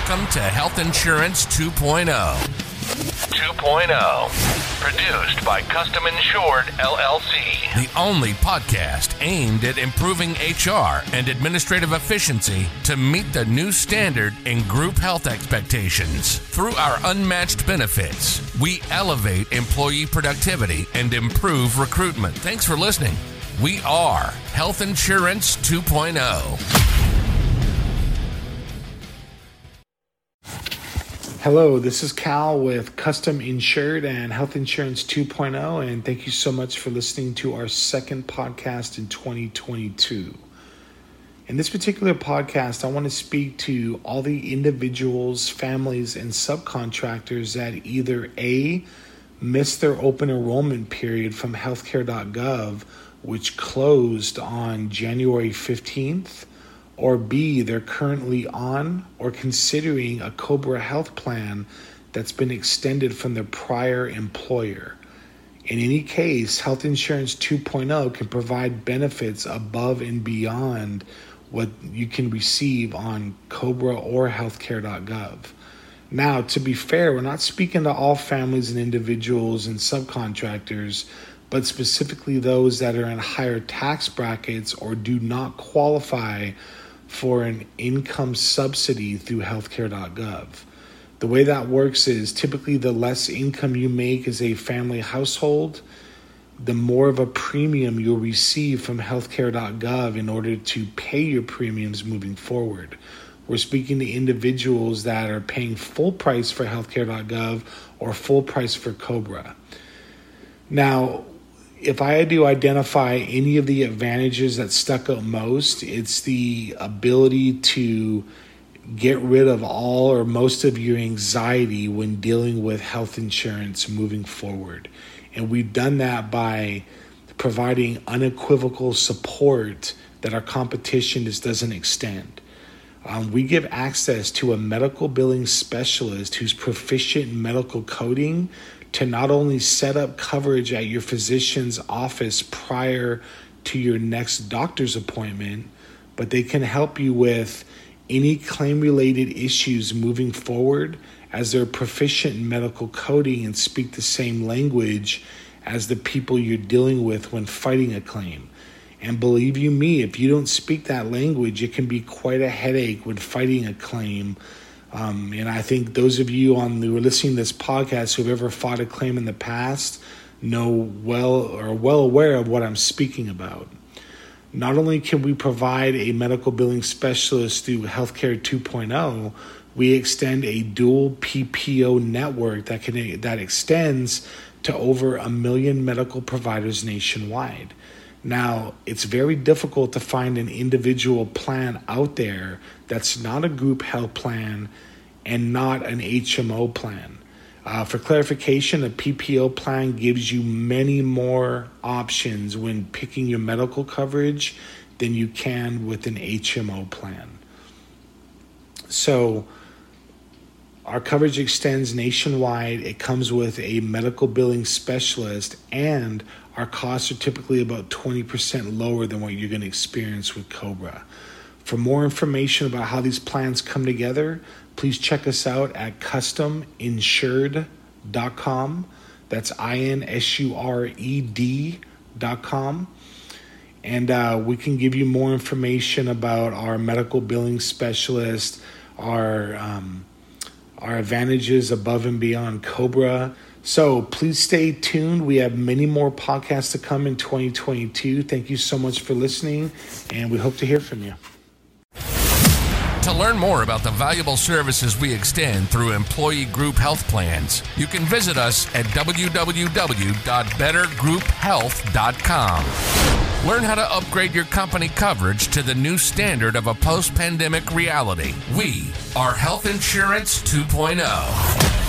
Welcome to Health Insurance 2.0. 2.0. Produced by Custom Insured LLC. The only podcast aimed at improving HR and administrative efficiency to meet the new standard in group health expectations. Through our unmatched benefits, we elevate employee productivity and improve recruitment. Thanks for listening. We are Health Insurance 2.0. Hello, this is Cal with Custom Insured and Health Insurance 2.0, and thank you so much for listening to our second podcast in 2022. In this particular podcast, I want to speak to all the individuals, families, and subcontractors that either A, missed their open enrollment period from healthcare.gov, which closed on January 15th or B, they're currently on or considering a Cobra health plan that's been extended from their prior employer. In any case, Health Insurance 2.0 can provide benefits above and beyond what you can receive on Cobra or healthcare.gov. Now, to be fair, we're not speaking to all families and individuals and subcontractors, but specifically those that are in higher tax brackets or do not qualify for an income subsidy through healthcare.gov. The way that works is typically the less income you make as a family household, the more of a premium you'll receive from healthcare.gov in order to pay your premiums moving forward. We're speaking to individuals that are paying full price for healthcare.gov or full price for Cobra. Now, if I had to identify any of the advantages that stuck out most, it's the ability to get rid of all or most of your anxiety when dealing with health insurance moving forward. And we've done that by providing unequivocal support that our competition just doesn't extend. Um, we give access to a medical billing specialist who's proficient in medical coding to not only set up coverage at your physician's office prior to your next doctor's appointment, but they can help you with any claim related issues moving forward as they're proficient in medical coding and speak the same language as the people you're dealing with when fighting a claim. And believe you me, if you don't speak that language, it can be quite a headache when fighting a claim um, and I think those of you on who are listening to this podcast who've ever fought a claim in the past know well or well aware of what I'm speaking about. Not only can we provide a medical billing specialist through Healthcare 2.0, we extend a dual PPO network that can that extends to over a million medical providers nationwide. Now, it's very difficult to find an individual plan out there that's not a group health plan and not an HMO plan. Uh, for clarification, a PPO plan gives you many more options when picking your medical coverage than you can with an HMO plan. So, our coverage extends nationwide. It comes with a medical billing specialist, and our costs are typically about 20% lower than what you're going to experience with Cobra. For more information about how these plans come together, please check us out at custominsured.com. That's I N S U R E D.com. And uh, we can give you more information about our medical billing specialist, our, um, our advantages above and beyond Cobra. So please stay tuned. We have many more podcasts to come in 2022. Thank you so much for listening, and we hope to hear from you. To learn more about the valuable services we extend through employee group health plans, you can visit us at www.bettergrouphealth.com. Learn how to upgrade your company coverage to the new standard of a post pandemic reality. We are Health Insurance 2.0.